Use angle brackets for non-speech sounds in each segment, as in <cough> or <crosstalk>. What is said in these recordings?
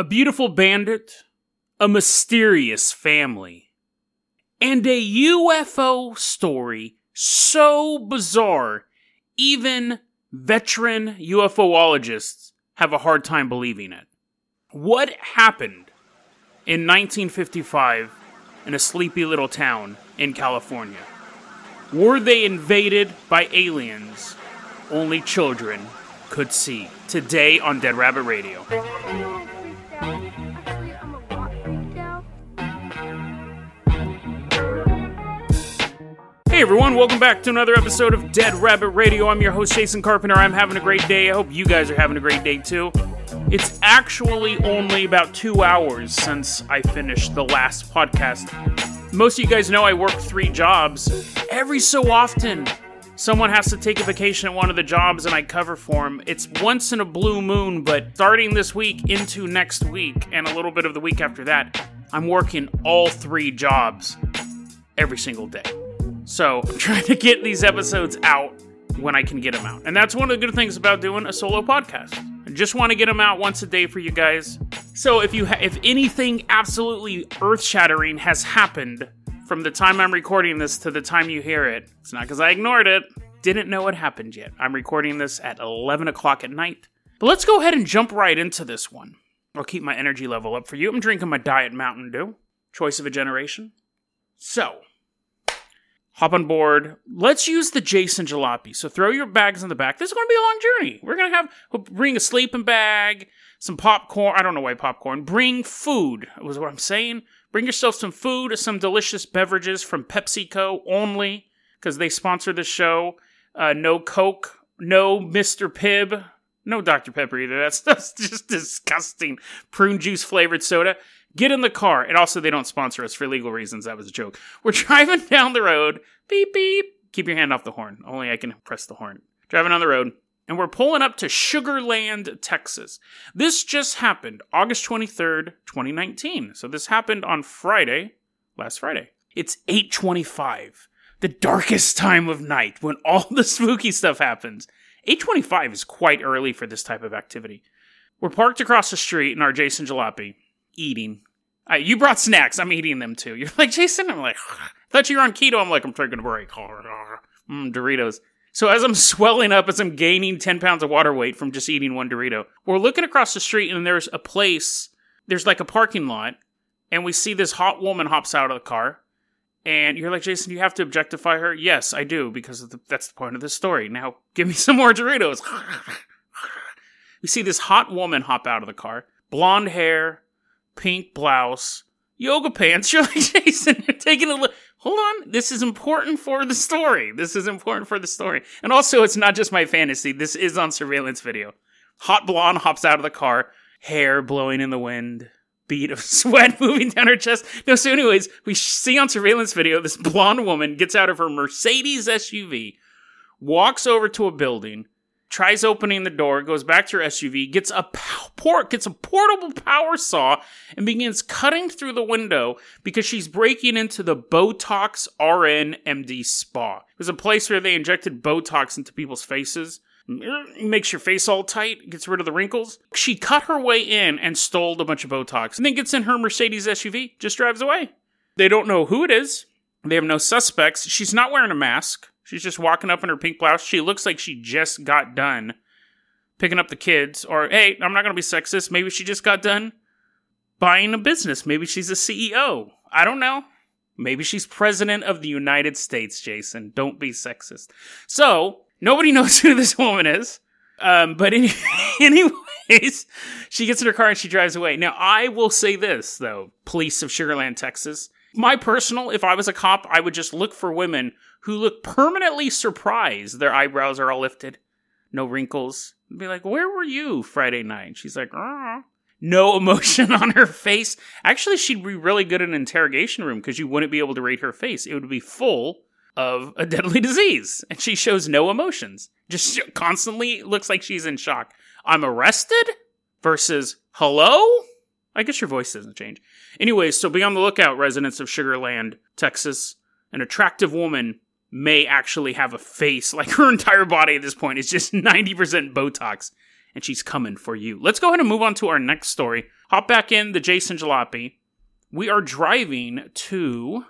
a beautiful bandit, a mysterious family, and a UFO story so bizarre, even veteran UFOologists have a hard time believing it. What happened in 1955 in a sleepy little town in California? Were they invaded by aliens only children could see? Today on Dead Rabbit Radio. Hey everyone, welcome back to another episode of Dead Rabbit Radio. I'm your host, Jason Carpenter. I'm having a great day. I hope you guys are having a great day too. It's actually only about two hours since I finished the last podcast. Most of you guys know I work three jobs. Every so often, someone has to take a vacation at one of the jobs and I cover for them. It's once in a blue moon, but starting this week into next week and a little bit of the week after that, I'm working all three jobs every single day. So <laughs> I'm trying to get these episodes out when I can get them out. And that's one of the good things about doing a solo podcast. I just want to get them out once a day for you guys. So if you ha- if anything absolutely earth-shattering has happened from the time I'm recording this to the time you hear it, it's not because I ignored it. Didn't know it happened yet. I'm recording this at 11 o'clock at night. But let's go ahead and jump right into this one. I'll keep my energy level up for you. I'm drinking my Diet Mountain Dew. Choice of a generation. So, hop on board. Let's use the Jason Jalopy. So throw your bags in the back. This is going to be a long journey. We're going to have bring a sleeping bag, some popcorn. I don't know why popcorn. Bring food. Was what I'm saying. Bring yourself some food, some delicious beverages from PepsiCo only because they sponsor the show. Uh, no Coke, no Mr. Pibb, no Dr. Pepper either. That's, <laughs> that's just disgusting. Prune juice flavored soda. Get in the car. And also, they don't sponsor us for legal reasons. That was a joke. We're <laughs> driving down the road. Beep, beep. Keep your hand off the horn. Only I can press the horn. Driving on the road. And we're pulling up to Sugar Land, Texas. This just happened August 23rd, 2019. So this happened on Friday, last Friday. It's 825, the darkest time of night when <laughs> all the spooky stuff happens. 825 is quite early for this type of activity. We're parked across the street in our Jason Jalopy, eating. You brought snacks. I'm eating them too. You're like, Jason? I'm like, thought you were on keto. I'm like, I'm taking a break. <laughs> Mm, Doritos. So as I'm swelling up, as I'm gaining 10 pounds of water weight from just eating one Dorito, we're looking across the street and there's a place, there's like a parking lot, and we see this hot woman hops out of the car. And you're like, Jason, you have to objectify her? Yes, I do, because the, that's the point of this story. Now, give me <laughs> some more Doritos. <laughs> we see this hot woman hop out of the car, blonde hair, pink blouse, yoga pants. <laughs> Like, Jason, taking a look. Hold on. This is important for the story. This is important for the story. And also, it's not just my fantasy. This is on surveillance video. Hot blonde hops out of the car, hair blowing in the wind, bead of <laughs> sweat moving down her chest. No, so, anyways, we see on surveillance video this <laughs> blonde woman gets out of her Mercedes SUV, walks over to a building, tries opening the door, goes back to her SUV, gets a port, gets a portable power saw, and begins cutting through the window because she's breaking into the Botox RN MD spa. It was a place where they injected Botox into people's faces. Makes your face all tight, gets rid of the wrinkles. She cut her way in and stole a bunch of Botox, and then gets in her Mercedes SUV, just drives away. They don't know who it is. They have no suspects. She's not wearing a mask. She's just walking up in her pink blouse. She looks like she just got done picking up the kids. Or, hey, I'm not going to be sexist. Maybe she just got done buying a business. Maybe she's a CEO. I don't know. Maybe she's president of the United States, Jason. Don't be sexist. So, nobody <laughs> knows who this woman is. Um, but any- <laughs> anyways, she gets in her car and she drives away. Now, I will say this, though, police of Sugar Land, Texas. My personal, if I was a cop, I would just look for women who look permanently surprised. Their eyebrows are all lifted, no wrinkles. Be like, where were you Friday night? She's like, ah. No <laughs> emotion on her face. Actually, she'd be really good in an interrogation room because you wouldn't be able to read her face. It would be full of a deadly <laughs> disease. And she shows no emotions. Just constantly looks like she's in shock. I'm arrested versus hello? I guess your voice doesn't change. Anyways, so be on the lookout, residents of Sugar Land, Texas. An attractive woman may actually have a face <laughs> like her entire body at this point is just <laughs> 90% Botox. and she's coming for you. Let's go ahead and move on to our next story. Hop back in the Jason Jalopy. We are driving to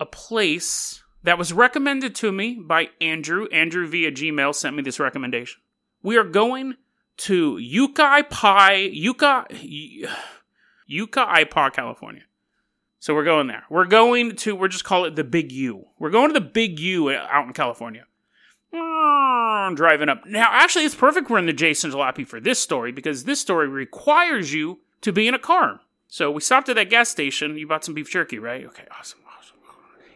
a place that was recommended to me by Andrew. Andrew via Gmail sent me this recommendation. We are going to Yucca Pie, Yucca, <sighs> Yucca Ipaw, California. So we're going there. We're going to, we're just call it the Big U. We're going to the Big U uh, out in California. Mm, driving up. Now, actually, it's perfect we're in the Jason Jalopy for this story because this story requires you to be in a car. So we stopped at that gas station. You bought some beef jerky, right? Okay, awesome, awesome.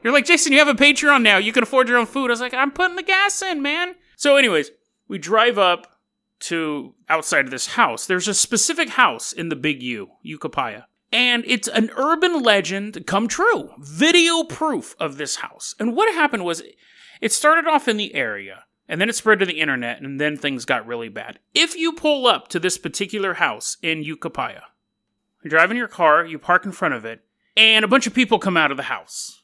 You're like, Jason, you have a Patreon now. You can afford your own food. I was like, I'm putting the gas in, man. So, anyways, we drive up to outside of this house. There's a specific house in the Big U, Yucapaya. And it's an urban legend come true. Video proof of this house. And what happened was it started off in the area and then it spread to the internet and then things got really bad. If you pull up to this particular house in Yucapaya, you drive in your car, you park in front of it, and a bunch of people come out of the house.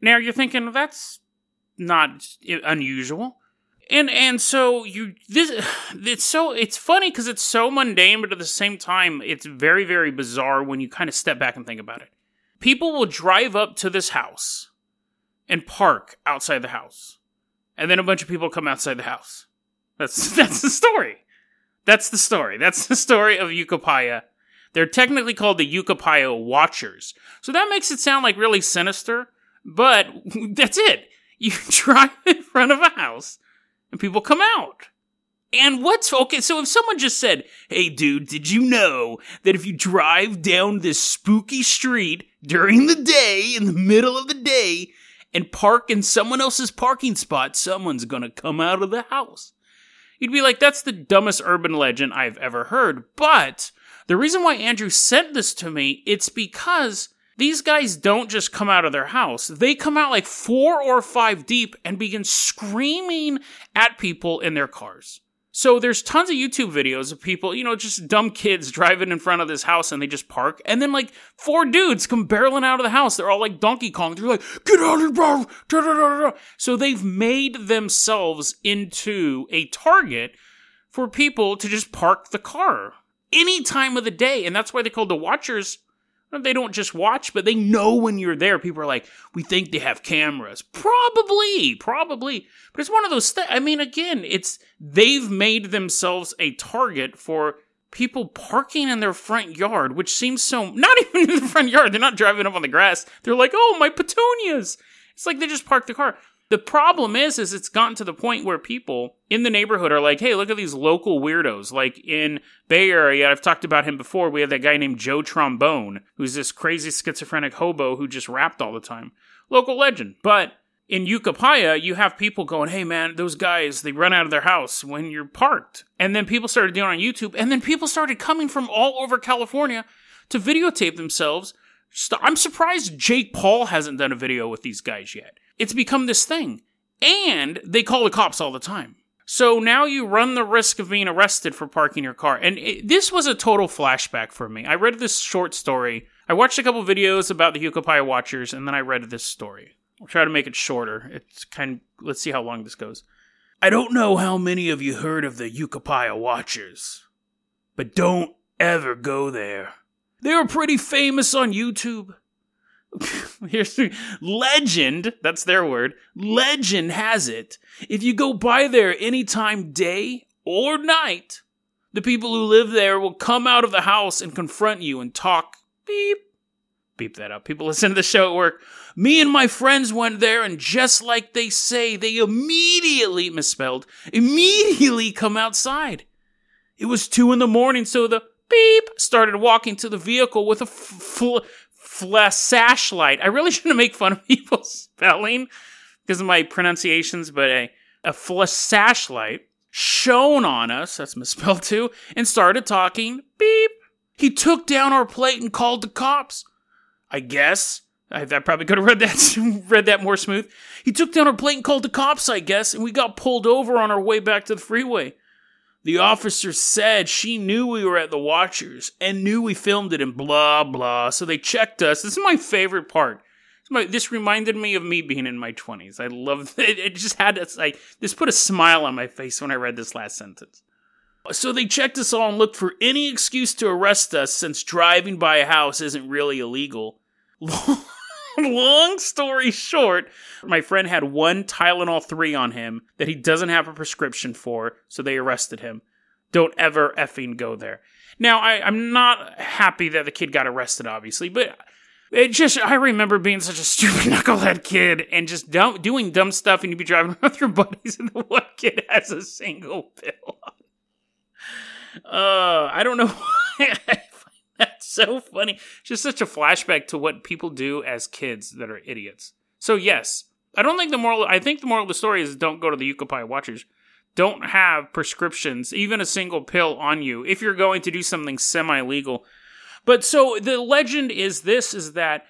Now you're thinking that's not unusual and and so you this <sighs> it's so it's funny because it's so mundane but at the same time it's very very bizarre when you kind of step back and think about it. People will drive up to this house and park outside the house and then a bunch of people come outside the house. That's <laughs> that's the story. That's the story. That's the story of Yucapaya they're technically called the Yucapaya Watchers. So that makes it sound like really sinister but <laughs> that's it. You <laughs> drive in front of a house and people come out. And what's okay? So if someone just said, "Hey, dude, did you know that if you drive down this spooky street during the day, in the middle of the day, and park in someone else's parking spot, someone's gonna come out of the house?" You'd be like, "That's the dumbest urban legend I've ever heard." But the reason why Andrew sent this to me, it's because these guys don't just come out of their house. They come out like four or five deep and begin screaming at people in their cars. So there's tons of YouTube videos of people, you know, just dumb kids driving in front of this house and they just park. And then like four dudes come barreling out of the house. They're all like Donkey Kong. They're like, get out of here, bro. So they've made themselves into a target for people to just park the car any time of the day. And that's why they call the watchers they don't just watch, but they know when you're there. People are like, we think they have cameras. Probably, probably. But it's one of those things. I mean, again, it's they've made themselves a target for people parking in their front yard, which seems so not <laughs> even in the front yard. They're not driving up on the grass. They're like, oh, my petunias. It's like they just parked the car. The problem is, is it's gotten to the point where people in the neighborhood are like, hey, look at these local weirdos. Like in Bay Area, I've talked about him before. We had that guy named Joe Trombone, who's this crazy schizophrenic hobo who just rapped all the time. Local legend. But in Yucapaya, you have people going, hey man, those guys, they run out of their house when you're parked. And then people started doing it on YouTube, and then people started coming from all over California to videotape themselves. I'm surprised Jake Paul hasn't done a video with these guys yet. It's become this thing. And they call the cops all the time. So now you run the risk of being arrested for parking your car. And it, this was a total flashback for me. I read this short story. I watched a couple videos about the Yucapaya Watchers, and then I read this story. I'll try to make it shorter. It's kind of, let's see how long this goes. I don't know how many of you heard of the Yucapaya Watchers, but don't ever go there. They were pretty famous on YouTube. <laughs> Here's legend, that's their word. Legend has it. If you go by there anytime day or night, the people who live there will come out of the house and confront you and talk beep. Beep that up. People <laughs> listen to the show at work. Me and my friends went there, and just like they say, they immediately, misspelled, immediately come outside. It was two in the morning, so the beep started walking to the vehicle with a f- flashlight. I really <laughs> shouldn't make fun of people's spelling because of my pronunciations, but a, a flashlight shone on us, that's misspelled too, and started talking beep. He took down our plate and called the cops. I guess. I, I probably could have read that <laughs> read that more smooth. He took down our plate and called the cops, I guess, and we got pulled over on our way back to the freeway. The officer said she knew we were at the Watchers and knew we filmed it and blah blah. So they checked us. This is my favorite part. This reminded me of me being in my twenties. I love <laughs> it. It just had like this put a smile on my face when I read this last sentence. So they checked us all and looked for any excuse to arrest us since driving by a house isn't really illegal. <laughs> <laughs> Long story short, my friend had one Tylenol 3 on him that he doesn't have a prescription for, so they arrested him. Don't ever effing go there. Now, I, I'm not happy that the kid got arrested, obviously, but it just, I remember being such a stupid <laughs> knucklehead kid and just doing dumb stuff, and you'd be driving <laughs> with your buddies, and the one kid has a single pill. Uh, I don't know why I find that so funny. Just such a flashback to what people do as kids that are idiots. So yes, I don't think the moral. I think the moral of the story is don't go to the Yucaipa Watchers. Don't have prescriptions, even a single pill on you, if you're going to do something semi-legal. But so the legend is this: is that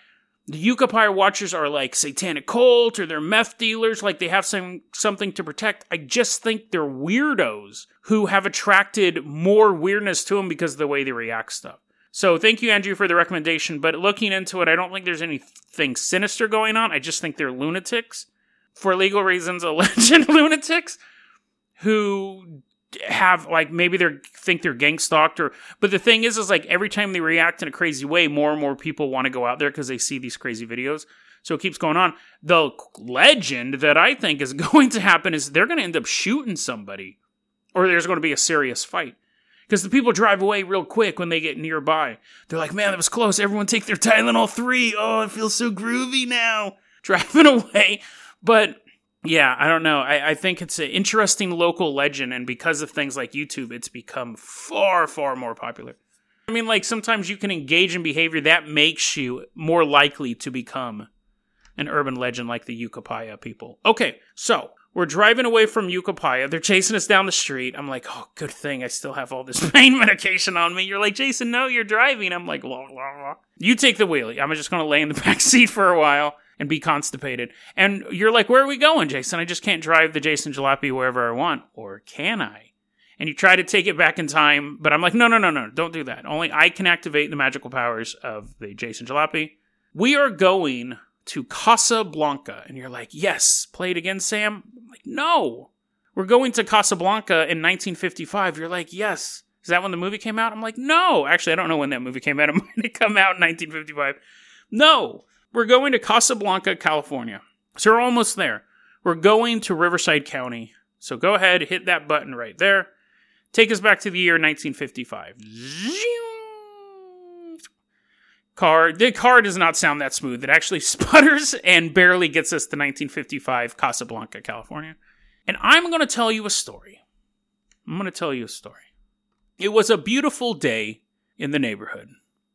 the Yucaipa Watchers are like satanic cult or they're meth dealers, like they have some something to protect. I just think they're weirdos who have attracted more weirdness to them because of the way they react stuff. So thank you, Andrew, for the recommendation. But looking into it, I don't think there's anything sinister going on. I just think they're lunatics. For legal reasons, <laughs> alleged lunatics who have like maybe they think they're gang stalked or but the thing is is like every time they react in a crazy way more and more people want to go out there because they see these crazy videos so it keeps going on the legend that i think is <laughs> going to happen is they're going to end up shooting somebody or there's going to be a serious fight because the people drive away real quick when they get nearby they're like man that was close everyone take their tylenol 3 oh it feels so groovy now <laughs> driving away but yeah, I don't know. I, I think it's an interesting local legend, and because of things like YouTube, it's become far, far more popular. I mean, like sometimes you can engage in behavior that makes you more likely to become an urban legend like the Yucaipa people. Okay, so we're driving away from Yucaipa. They're chasing us down the street. I'm like, oh, good thing I still have all this <laughs> pain medication on me. You're like, Jason, no, you're driving. I'm like, blah, blah, blah. You take the wheelie. I'm just going to lay in the <laughs> back seat for a while and be constipated. And you're like, where are we going, Jason? I just can't drive the Jason Jalopy wherever I want. Or can I? And you try to take it back in time, but I'm like, no, no, no, no, don't do that. Only I can activate the magical powers of the Jason Jalopy. We are going to Casablanca. And you're like, yes, play it again, Sam. I'm like, no. We're going to Casablanca in 1955. You're like, yes. Is that when the movie came out? I'm like, no. Actually, I don't know when that movie came out. <laughs> It might come out in 1955. No. We're going to Casablanca, California. So we're almost there. We're going to Riverside County. So go ahead, hit that button right there. Take us back to the year 1955. Car, the car does not sound that smooth. It actually <laughs> sputters and barely gets us to 1955 Casablanca, California. And I'm going to tell you a story. I'm going to tell you a story. It was a beautiful day in the neighborhood.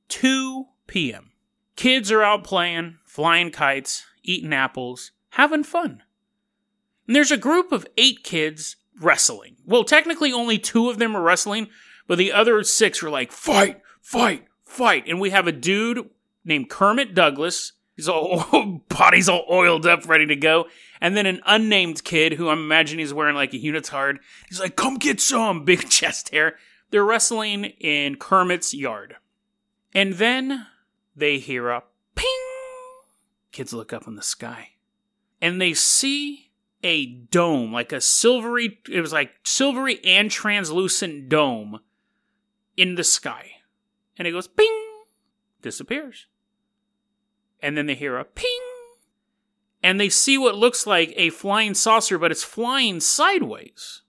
2 p.m. Kids are out playing, flying kites, eating apples, having fun. And there's a group of eight kids wrestling. Well, technically, only two of them are wrestling, but the other six are like, fight, fight, fight. And we have a dude named Kermit Douglas. He's all <laughs> body's all oiled up, ready to go. And then an unnamed kid who I'm imagining is wearing like a unitard. He's like, come get some, <laughs> big chest hair. They're wrestling in Kermit's yard. And then they hear a ping. Kids look up in the sky and they see a dome, like a silvery, it was like silvery and translucent dome in the sky. And it goes ping, disappears. And then they hear a ping. And they see what looks like a flying saucer, but it's flying sideways.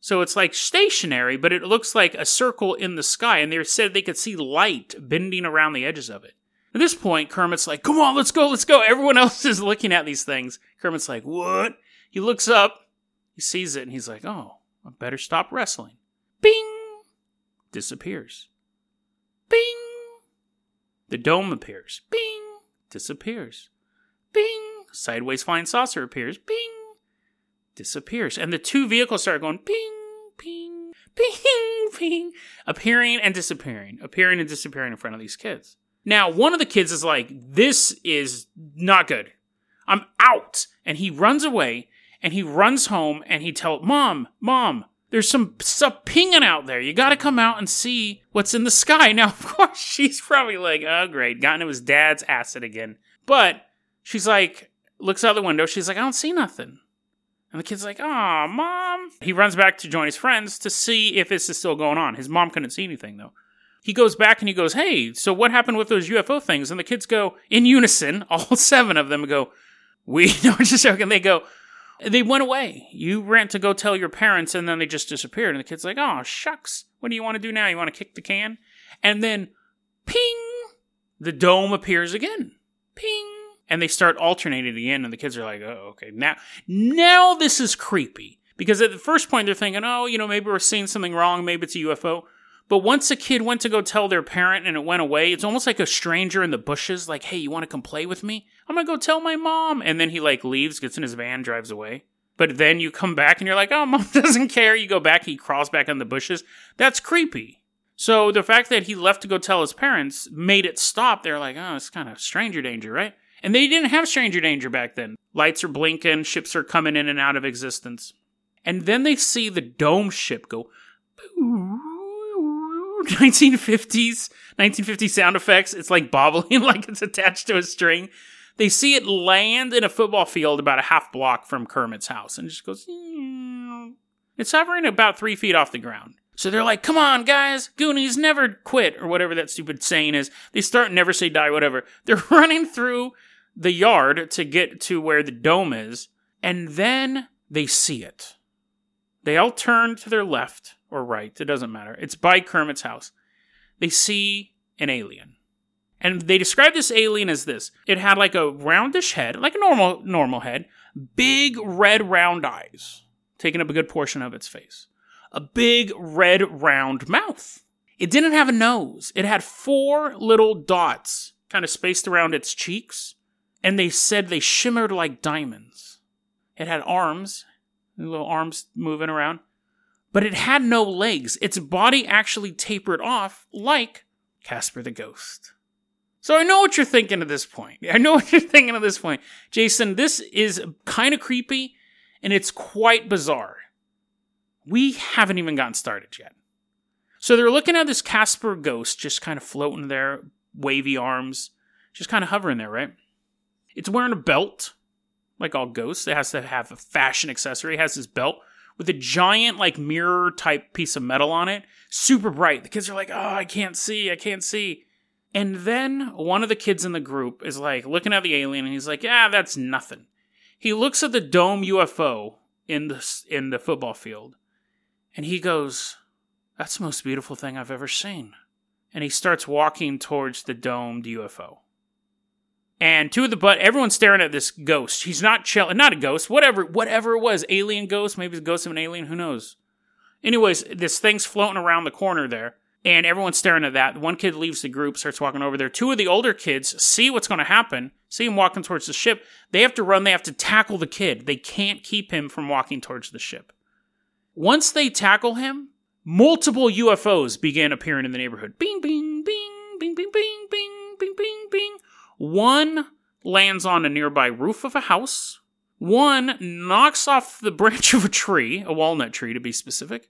So it's like stationary, but it looks like a circle in the sky. And they said they could see light bending around the edges of it. At this point, Kermit's like, come on, let's go, let's go. Everyone <laughs> else is looking at these things. Kermit's like, what? He looks up, he sees it, and he's like, oh, I better stop wrestling. Bing! Disappears. Bing! The dome appears. Bing! Disappears. Bing! Sideways flying saucer appears. Bing! Disappears. And the two vehicles start going ping, ping, ping, <laughs> ping, appearing and disappearing, appearing and disappearing in front of these kids. Now, one of the kids is like, this is not good. I'm out. And he runs away and he runs home and he tells, Mom, Mom, there's some stuff pinging out there. You got to come out and see what's in the sky. <laughs> Now, of course, she's probably like, oh, great, got into his dad's acid again. But she's like, looks out the window. She's like, I don't see nothing. And the kid's like, "Aw, mom." He runs back to join his friends to see if this is still going on. His mom couldn't see anything though. He goes back and he goes, "Hey, so what happened with those UFO things?" And the kids go in unison, <laughs> all seven of them go, "We <laughs> no, just joking." They go, "They went away. You ran to go tell your parents, and then they just disappeared." And the kid's like, "Oh shucks, what do you want to do now? You want to kick the can?" And then, ping, the dome appears again. Ping and they start alternating again, and the kids are like, "Oh, okay, now, now this is creepy." Because at the first point they're thinking, "Oh, you know, maybe we're seeing something wrong. Maybe it's a UFO." But once a kid went to go tell their parent and it went away, it's almost like a stranger in the bushes, like, "Hey, you want to come play with me? I'm gonna go tell my mom." And then he like leaves, gets in his van, drives away. But then you come back and you're like, "Oh, <laughs> mom doesn't care." You go back, he crawls back in the bushes. That's creepy. So the fact that he left to go tell his parents made it stop. They're like, "Oh, it's kind of stranger danger, right?" And they didn't have stranger danger back then. Lights are blinking, ships are coming in and out of existence. And then they see the dome ship go <laughs> 1950s 1950 sound effects. It's like bobbling <laughs> like it's attached to a string. They see it land in a football field about a half block from Kermit's house and just goes. It's hovering about three feet off the ground. So they're like, come on, guys, Goonies never quit, or whatever that stupid saying is. They start never say die, whatever. They're <laughs> running through the yard to get to where the dome is, and then they see it. They all turn to their left or right, it doesn't matter. It's by Kermit's house. They see an alien. And they describe this alien as this. It had like a roundish head, like a normal normal head, big red round eyes, taking up a good portion of its face. A big red round mouth. It didn't have a nose. It had four little dots kind of spaced around its cheeks and they said they shimmered like diamonds. It had arms, little arms moving around, but it had no legs. Its body actually tapered off like Casper the Ghost. So I know what you're thinking at this point. <laughs> I know what you're thinking at this point. Jason, this is kind of creepy and it's quite bizarre. We haven't even gotten started yet. So they're looking at this Casper ghost just kind of floating there, wavy arms, just kind of hovering there, right? It's wearing a belt, like all ghosts. It has to have a fashion accessory. It has this belt with a giant, like, mirror type piece of metal on it. Super bright. The kids are like, oh, I can't see. I can't see. And then one of the kids in the group is like looking at the alien and he's like, yeah, that's nothing. He looks at the dome UFO in the, in the football field and he goes, that's the most beautiful thing I've ever seen. And he starts walking towards the domed UFO and two of the but everyone's staring at this ghost. He's not chill, not a ghost, whatever, whatever it was, alien ghost, maybe it's a ghost of an alien, who knows? Anyways, this thing's floating around the corner there, and everyone's staring at that. One kid leaves the group, starts walking over there. Two of the older kids see what's going to happen, see him walking towards the ship. They have to run. They have to tackle the kid. They can't keep him from walking towards the ship. Once they tackle him, multiple UFOs begin appearing in the neighborhood. Bing, bing, bing, bing, bing, bing, bing. One lands on a nearby roof of a house. One knocks off the <laughs> branch of a tree, a walnut tree to be specific.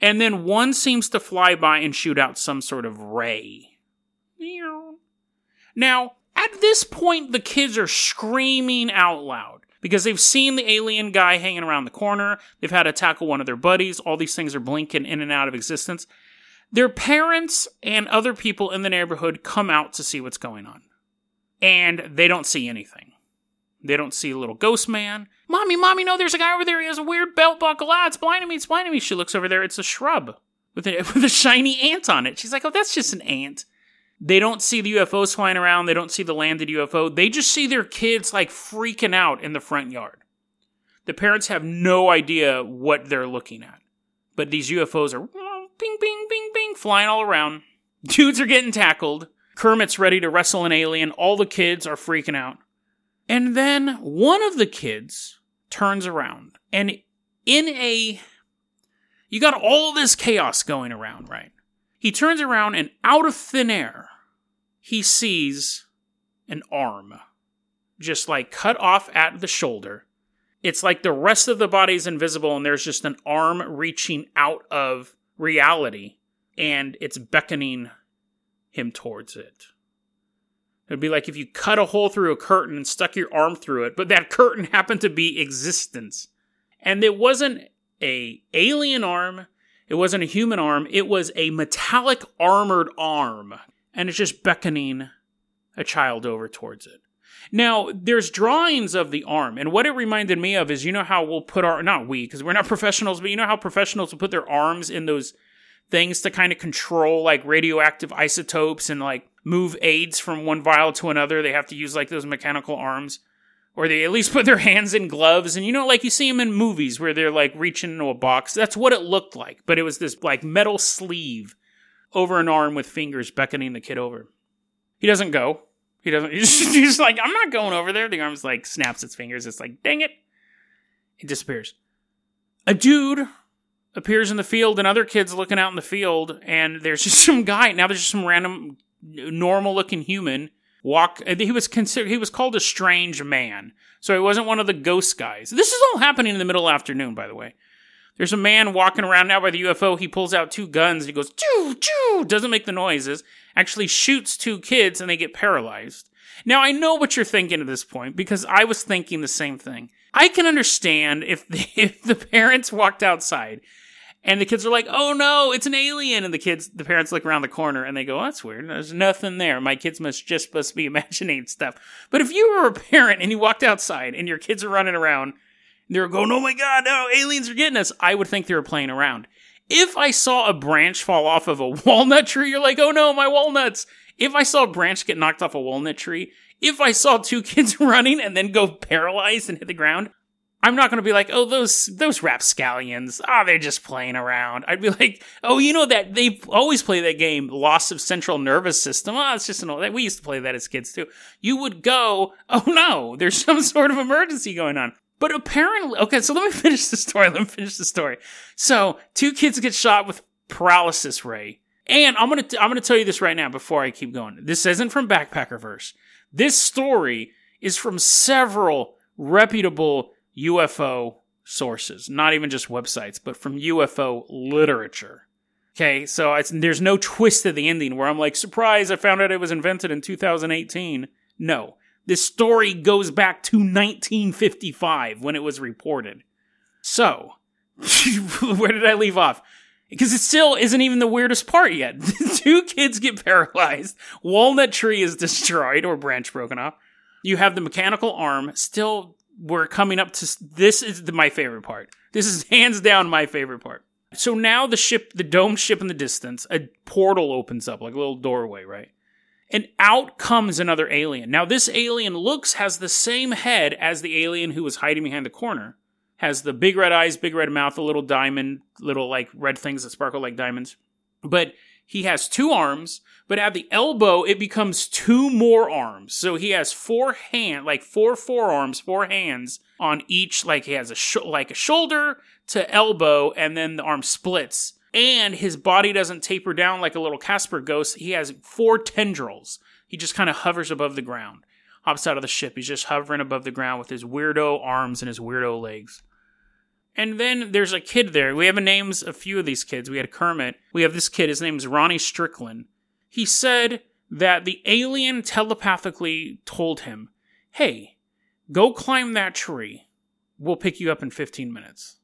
And then one seems to fly by and shoot out some sort of ray. Now, at this point, the kids are screaming out loud because they've seen the alien guy hanging around the corner. They've had to tackle one of their buddies. All these things are blinking in and out of existence. Their parents and other people in the neighborhood come out to see what's going on and they don't see anything. They don't see a little ghost man. Mommy, mommy, no, there's a guy over there. He has a weird belt buckle. Ah, it's blinding me. It's blinding me. She looks over there. It's a shrub with a, <laughs> with a shiny ant on it. She's like, oh, that's just an ant. They don't see the UFOs flying around. They don't see the landed UFO. They just see their kids like freaking out in the front yard. The parents have no idea what they're looking at. But these UFOs are bing, bing, bing, bing, flying all around. <laughs> Dudes are getting tackled. Kermit's ready to wrestle an alien. All the kids are freaking out. And then one of the kids turns around and in a. You got all this chaos going around, right? He turns around and out of thin air, he sees an arm just like cut off at the shoulder. It's like the rest of the body is invisible and there's just an arm reaching out of reality and it's beckoning him towards it. It'd be like if you cut a hole through a curtain and stuck your arm through it, but that curtain happened to be existence. And it wasn't a alien arm, it wasn't a human arm, it was a metallic armored arm. And it's just beckoning a child over towards it. Now, there's drawings of the arm, and what it reminded me of is you know how we'll put our, not we, because we're not <laughs> professionals, but you know how professionals will put their arms in those things to kind of control like radioactive isotopes and like move aids from one vial to another. They have to use like those mechanical arms. Or they at least <laughs> put their hands in gloves, and you know, like you see them in movies where they're like reaching into a box. That's what it looked like, but it was this like metal sleeve over an arm with fingers beckoning the kid over. He doesn't go. He doesn't. <laughs> He's just, like, I'm not going over there. The arm's like snaps its fingers. It's like, dang it. It disappears. A dude appears in the field, and other kids looking out in the field, and there's just <laughs> some guy. Now there's just some random, normal looking human walk. He was considered. He was called a strange man, so he wasn't one of the ghost guys. This is all happening in the middle afternoon, by the way. There's a man walking around now by the UFO. He pulls out two guns. And he goes, choo, choo, doesn't make the noises. Actually shoots two kids and they get paralyzed. Now, I know what you're thinking at this point because I was thinking the same thing. I can understand if the, <laughs> if the parents walked outside and the kids are like, "Oh no, it's an alien," and the kids, the parents look around the corner and they go, "That's weird. There's nothing there. My kids must just supposed be <laughs> imagining stuff." But if you were a parent and you walked outside and your kids are running around they're going, oh my god, no, aliens are getting us. I would think they were playing around. If I saw a branch fall off of a <laughs> walnut tree, you're like, oh no, my walnuts. If I saw a branch get knocked off a walnut tree, if I saw two <laughs> kids running and then go paralyzed and hit the ground, I'm not going to be like, oh, those those rapscallions, ah, oh, they're just playing around. I'd be like, oh, you know that they always play that game, loss of central nervous system. Ah, oh, it's just an old. We used to play that as kids too. You would go, <laughs> oh no, there's some sort of emergency going on. But apparently, okay, so let me <laughs> finish the story. Let me finish the story. So, two kids get shot with paralysis ray. And I'm gonna I'm gonna tell you this right now before I keep going. This isn't from Backpackerverse. This story is from several reputable UFO sources, not even just websites, but from UFO literature. Okay, so there's no twist at the ending where I'm like, surprise, I found out it was invented in 2018. No, this story goes back to 1955 when it was reported. So, <laughs> where did I leave off? Because it still isn't even the weirdest part yet. <laughs> Two kids get paralyzed. Walnut tree is destroyed or branch broken off. You have the mechanical arm. Still, we're coming up to this is the, my favorite part. This is <laughs> hands down my favorite part. So now the ship, the dome ship in the distance, a portal opens up like a little doorway, right? and out comes another alien. Now, this alien looks, has the same head as the alien who was hiding behind the corner. Has the big red eyes, big red mouth, a little diamond, little like red things that sparkle like diamonds. But he has two arms, but at the elbow, it becomes two more arms. So he has four hand, like four forearms, four hands on each. Like he has a sh- like a shoulder to elbow, and then the arm splits and his body doesn't taper down like a little Casper ghost. He has four tendrils. He just kind of hovers above the ground. Hops out of the ship. He's just hovering above the ground with his weirdo arms and his weirdo legs. And then there's a kid there. We have names a few of these kids. We had Kermit. We have this kid. His name is Ronnie Strickland. He said that the alien telepathically told him, "Hey, go climb that tree. We'll pick you up in 15 minutes."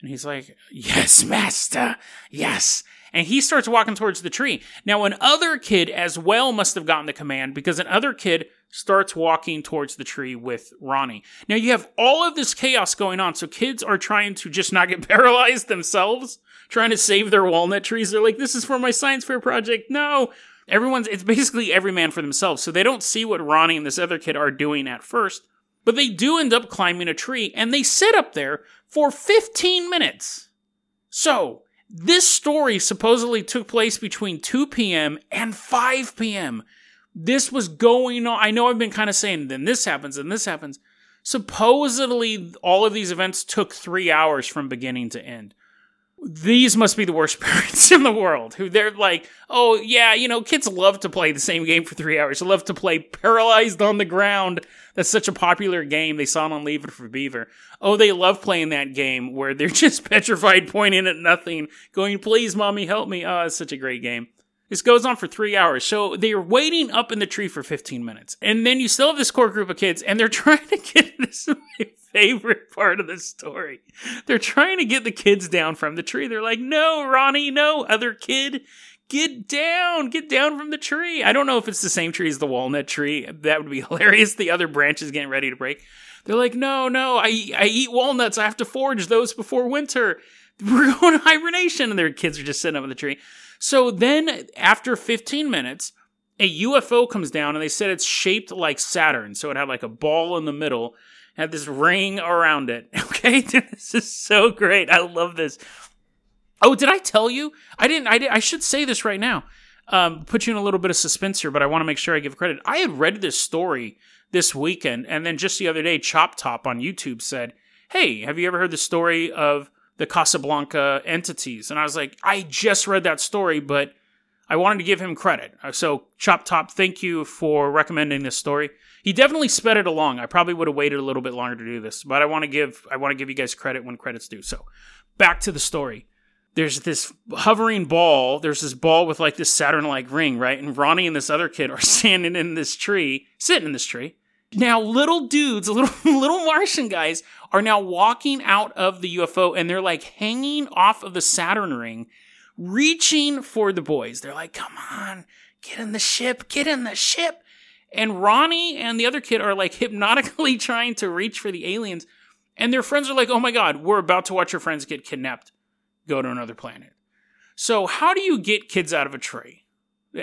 And he's like, Yes, master, yes. And he starts walking towards the tree. Now, an other kid as well must have gotten the command because an other kid starts walking towards the tree with Ronnie. Now, you have all of this chaos going on. So, kids are trying to just not get <laughs> paralyzed themselves, trying to save their walnut trees. They're like, This is for my science fair project. No. Everyone's, it's basically every man for themselves. So, they don't see what Ronnie and this other kid are doing at first. But they do end up climbing a tree and they sit up there for 15 minutes. So, this story supposedly took place between 2 p.m. and 5 p.m. This was going on. I know I've been kind of saying, then this happens, and this happens. Supposedly, all of these events took three hours from beginning to end these must be the worst <laughs> parents in the world who they're like, oh, yeah, you know, kids love to play the same game for three hours. They love to play Paralyzed on the Ground. That's such a popular game. They saw it on Leave It for Beaver. Oh, they love playing that game where they're <laughs> just petrified, pointing at nothing, going, please, mommy, help me. Oh, it's such a great game. This goes on for three hours. So they're waiting up in the tree for 15 minutes. And then you still have this core group of kids, and they're <laughs> trying to get <laughs> this is my favorite part of the story. They're trying to get the kids down from the tree. They're like, no, Ronnie, no, other kid, get down, get down from the tree. I don't know if it's the same tree as the walnut tree. That would be <laughs> hilarious. The other branch is getting ready to break. They're like, no, no, I, I eat walnuts. I have to forage those before winter. We're going to hibernation. And their kids are just sitting up in the tree. So then, after 15 minutes, a UFO comes down and they said it's shaped like Saturn. So it had like a ball in the middle, had this ring around it. <laughs> Okay, <laughs> this is so great. I love this. Oh, did I tell you? I didn't. I, did, I should say this right now. Um, put you in a little bit of suspense here, but I want to make sure I give credit. I had read this story this weekend, and then just the other day, Chop Top on YouTube said, "Hey, have you ever heard the story of the Casablanca entities. And I was like, I just read that story, but I wanted to give him credit. Uh, so, Chop Top, thank you for recommending this story. He definitely sped it along. I probably would have waited a little bit longer to do this, but I want to give I want to give you guys credit when credit's due. So, back to the story. There's this hovering ball. There's this ball with like this Saturn-like ring, right? And Ronnie and this other kid are <laughs> standing in this tree, sitting in this tree, now, little dudes, <laughs> little little Martian guys, are now walking out of the UFO and they're like hanging off of the Saturn ring, reaching for the boys. They're like, "Come on, get in the ship, get in the ship." And Ronnie and the other kid are like <laughs> hypnotically trying to reach for the aliens, and their friends are like, "Oh my god, we're about to watch your friends get kidnapped, go to another planet." So, how do you get kids out of a tree?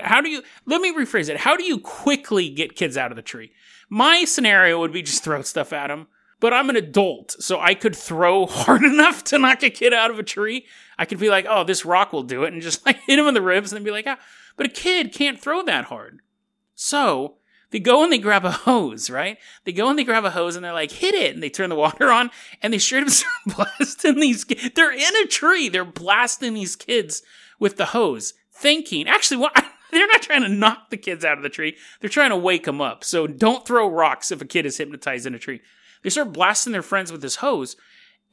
How do you, let me rephrase it. How do you quickly get kids out of the tree? My scenario would be just throw stuff at them, but I'm an adult, so I could throw <laughs> hard enough to knock a kid out of a tree. I could be like, oh, this rock will do it, and just <laughs> like hit him in the ribs and be like, ah. But a kid can't throw that hard. So, they go and they grab a hose, right? They go and they grab a hose and they're like, hit it. And they turn the water on and they straight up <laughs> start blasting these kids. They're in a tree. They're blasting these kids with the hose, thinking, actually, what? <laughs> They're not trying to knock the kids out of the tree. They're trying to wake them up. So don't throw rocks if a kid is hypnotized in a tree. They start blasting their friends with this hose.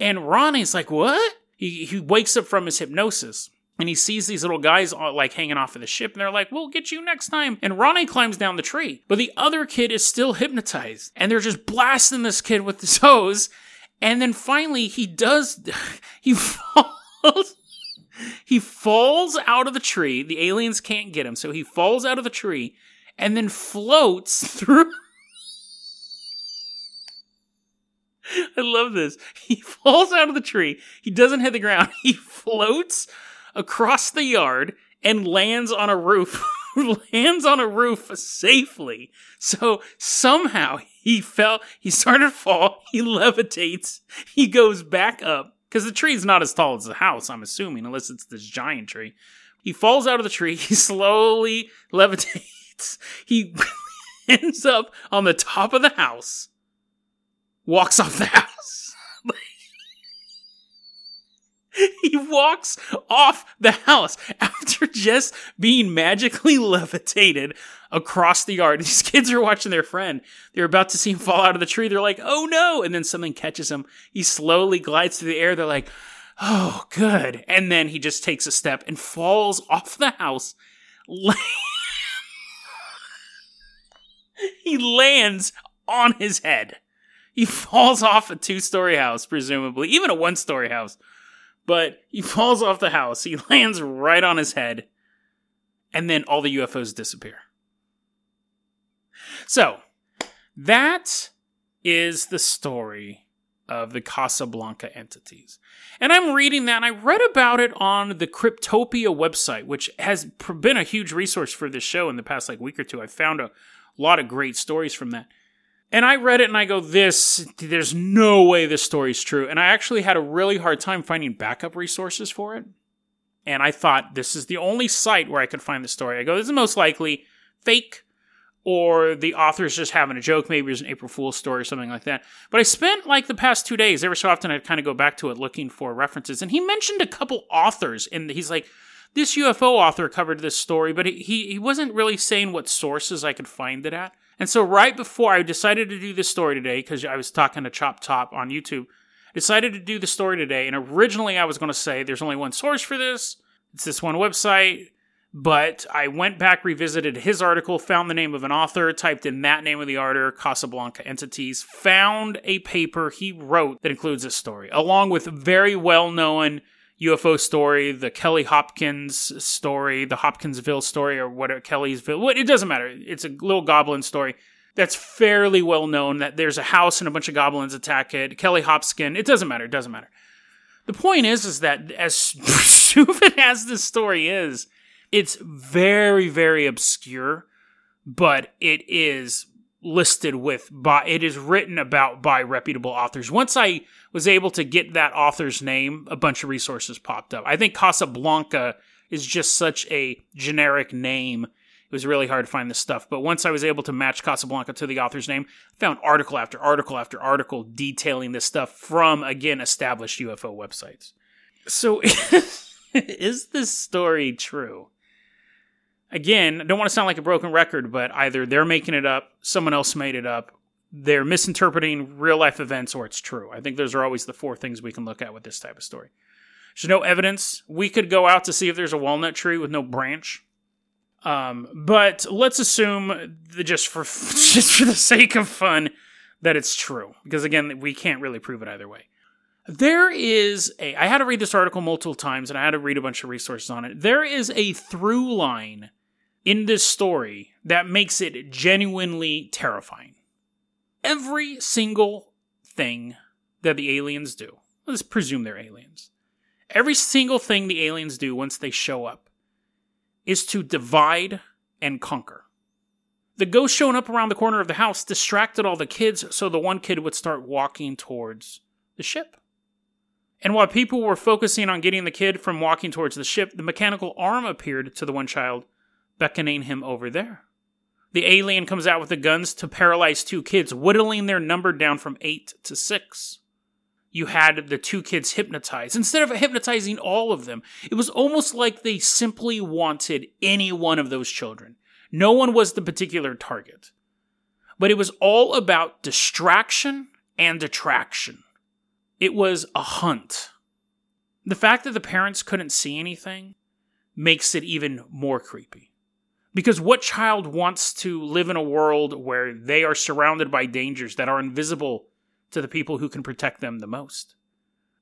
And Ronnie's like, what? He, he wakes up from his hypnosis and he sees these little guys like hanging off of the ship and they're like we'll get you next time and ronnie climbs down the tree but the other kid is still hypnotized and they're just blasting this kid with this <laughs> hose and then finally he does <laughs> he falls he falls out of the tree. The aliens can't get him, so he falls out of the tree and then floats <laughs> through. I love this. He falls out of the tree. He doesn't hit the ground. <laughs> He floats across the yard and lands on a roof. <laughs> lands on a roof safely. So somehow he fell, he started to fall, he levitates, he goes back up, because the tree's not as tall as the house, I'm assuming, unless it's this giant tree. He falls out of the tree. <laughs> He slowly levitates. He <laughs> ends up on the top of the house, walks off the house. <laughs> he walks off the house after just being magically <laughs> levitated across the yard. <laughs> These kids are watching their friend. They're about to see him fall out of the tree. They're like, oh no. And then something catches him. He slowly glides through the air. They're like, oh, good. And then he just takes a step and falls off the house. he lands on his head. He falls off a two story house, presumably, even a one story house. But he <laughs> falls off the house. He <laughs> lands right on his head. And then all the UFOs disappear. So, that is the story of the Casablanca entities. And I'm reading that, and I read about it on the Cryptopia website, which has been a huge resource for this show in the past like week or two. I found a lot of great stories from that. And I read it and I go, this, there's no way this story's true. And I actually had a really hard time finding backup resources for it. And I thought, this is the only site where I could find the story. I go, this is most likely fake or the author's just having a joke. Maybe it's an April Fool's story or something like that. But I spent like the past two days, every so often I'd kind of go back to it looking for references. And he mentioned a couple authors, and he's like, this UFO author covered this story, but he, he wasn't really saying what sources I could find it at. And so right before I decided to do this story today, because I was talking to Chop Top on YouTube, decided to do the story today. And originally I was going to say there's only one source for this. It's this one website But I went back, revisited his article, found the name of an author, typed in that name of the author, Casablanca Entities, found a paper he wrote that includes this story, along with very well known UFO story, the Kelly Hopkins story, the Hopkinsville story, or whatever, Kellysville. What, it doesn't matter. It's a little goblin story that's fairly well known that there's a house and a bunch of goblins attack it. Kelly Hopkins, it doesn't matter. It doesn't matter. The point is, is that as <laughs> stupid as this story is, it's very, very obscure, but it is listed with by it is written about by reputable authors. Once I was able to get that author's name, a bunch of resources popped up. I think Casablanca is just such a generic name. It was really hard to find this stuff, but once I was able to match Casablanca to the author's name, I found article after article after article detailing this stuff from again established UFO websites. So <laughs> is this story true? Again, I don't want to sound like a broken record, but either they're making it up, someone else made it up, they're misinterpreting real life events, or it's true. I think those are always the four things we can look at with this type of story. There's no evidence. We could go out to see if there's a walnut tree with no branch. Um, but let's assume just for <laughs> just for the sake of fun that it's true, because again, we can't really prove it either way. There is a. I had to read this article multiple times, and I had to read a bunch of resources on it. There is a through line in this story that makes it genuinely terrifying. Every single thing that the aliens do, let's presume they're aliens, every single thing the aliens do once they show up is to divide and conquer. The ghost showing up around the corner of the house distracted all the kids, so the one kid would start walking towards the ship. And while people were focusing on getting the kid from walking towards the ship, the mechanical arm appeared to the one child beckoning him over there. The alien comes out with the guns to paralyze two kids, whittling their number down from eight to six. You had the two kids hypnotized. Instead of hypnotizing all of them, it was almost like they simply wanted any one of those children. No one was the particular target. But it was all about distraction and attraction. It was a hunt. The fact that the parents couldn't see anything makes it even more creepy. Because what child wants to live in a world where they are surrounded by dangers that are invisible to the people who can protect them the most?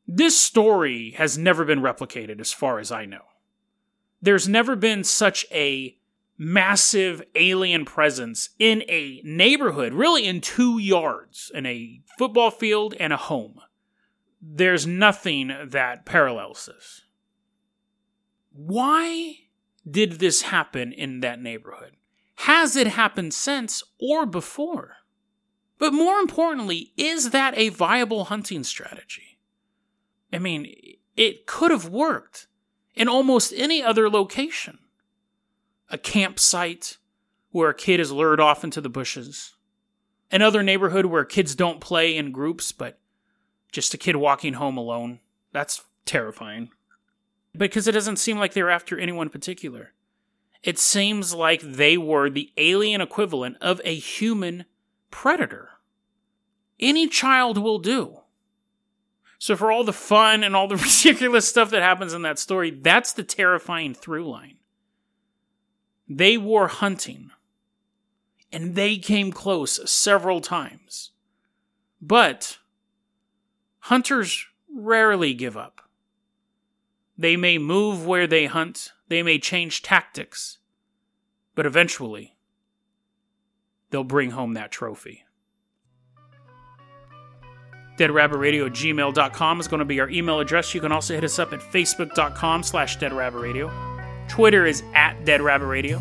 This story has never been replicated as far as I know. There's never been such a massive alien presence in a neighborhood, really in two yards, in a football field and a home. There's nothing that parallels this. Why did this happen in that neighborhood? Has it happened since or before? But more importantly, is that a viable hunting strategy? I mean, it could have worked in almost any other location. A campsite where a kid is lured off into the bushes. Another neighborhood where kids don't play in groups, but just a kid walking home alone. That's terrifying because it doesn't seem like they're after anyone particular. It seems like they were the alien equivalent of a human predator. Any child will do. So, for all the fun and all the <laughs> ridiculous stuff that happens in that story, that's the terrifying through line. They were hunting, and they came close several times. But hunters rarely give up. They may move where they hunt, they may change tactics, but eventually, they'll bring home that trophy. DeadRabbitRadio at gmail.com is going to be our email address. You can also hit us up at facebook.com slash deadrabbitradio. Twitter is at deadrabbitradio.